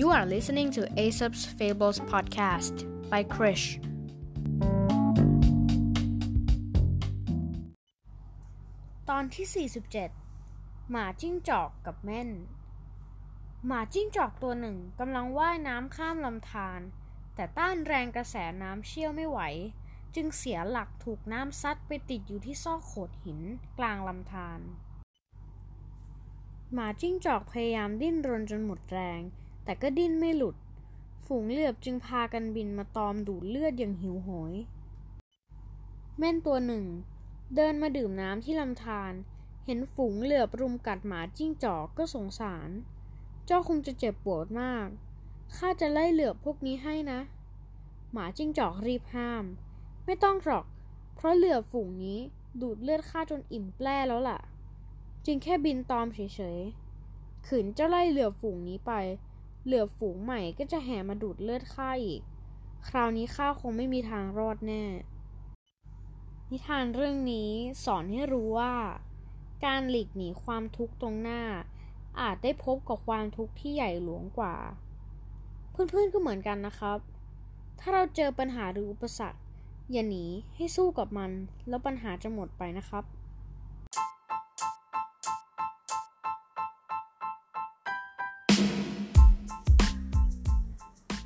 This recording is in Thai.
You are listening to Aesop's Fables podcast by Krish. ตอนที่ 47 หมาจิ้งจอกกับแม่น หมาจิ้งจอกตัวหนึ่งกำลังว่ายน้ำข้ามลำธารแต่ต้านแรงกระแสน้ำเชี่ยวไม่ไหว จึงเสียหลักถูกน้ำซัดไปติดอยู่ที่ซอกโขดหินกลางลำธารหมาจิ้งจอกพยายามดิ้นรนจนหมดแรง แต่ก็ดิ้นไม่หลุด ฝูงเหลือบจึงพากันบินมาตอมดูดเลือดอย่างหิวโหย แม่นตัวหนึ่ง เดินมาดื่มน้ำที่ลำธารเห็นฝูงเหลือบรุมกัดหมาจิ้งจอกก็สงสาร เจ้าคงจะเจ็บปวดมาก ข้าจะไล่เหลือบพวกนี้ให้นะ หมาจิ้งจอกรีบห้าม ไม่ต้องหรอก เพราะเหลือบฝูงนี้ดูดเลือดข้าจนอิ่มแปร่แล้วล่ะ จึงแค่บินตอมเฉยๆขืนเจ้าไล่เหลือบฝูงนี้ไป เหลือฝูงใหม่ก็จะแห่มาดูดเลือดข้าอีก คราวนี้ข้าคงไม่มีทางรอดแน่ นิทานเรื่องนี้สอนให้รู้ว่า การหลีกหนีความทุกข์ตรงหน้า อาจได้พบกับความทุกข์ที่ใหญ่หลวงกว่า เพื่อนๆก็เหมือนกันนะครับ ถ้าเราเจอปัญหาหรืออุปสรรคอย่าหนีให้สู้กับมัน แล้วปัญหาจะหมดไปนะครับ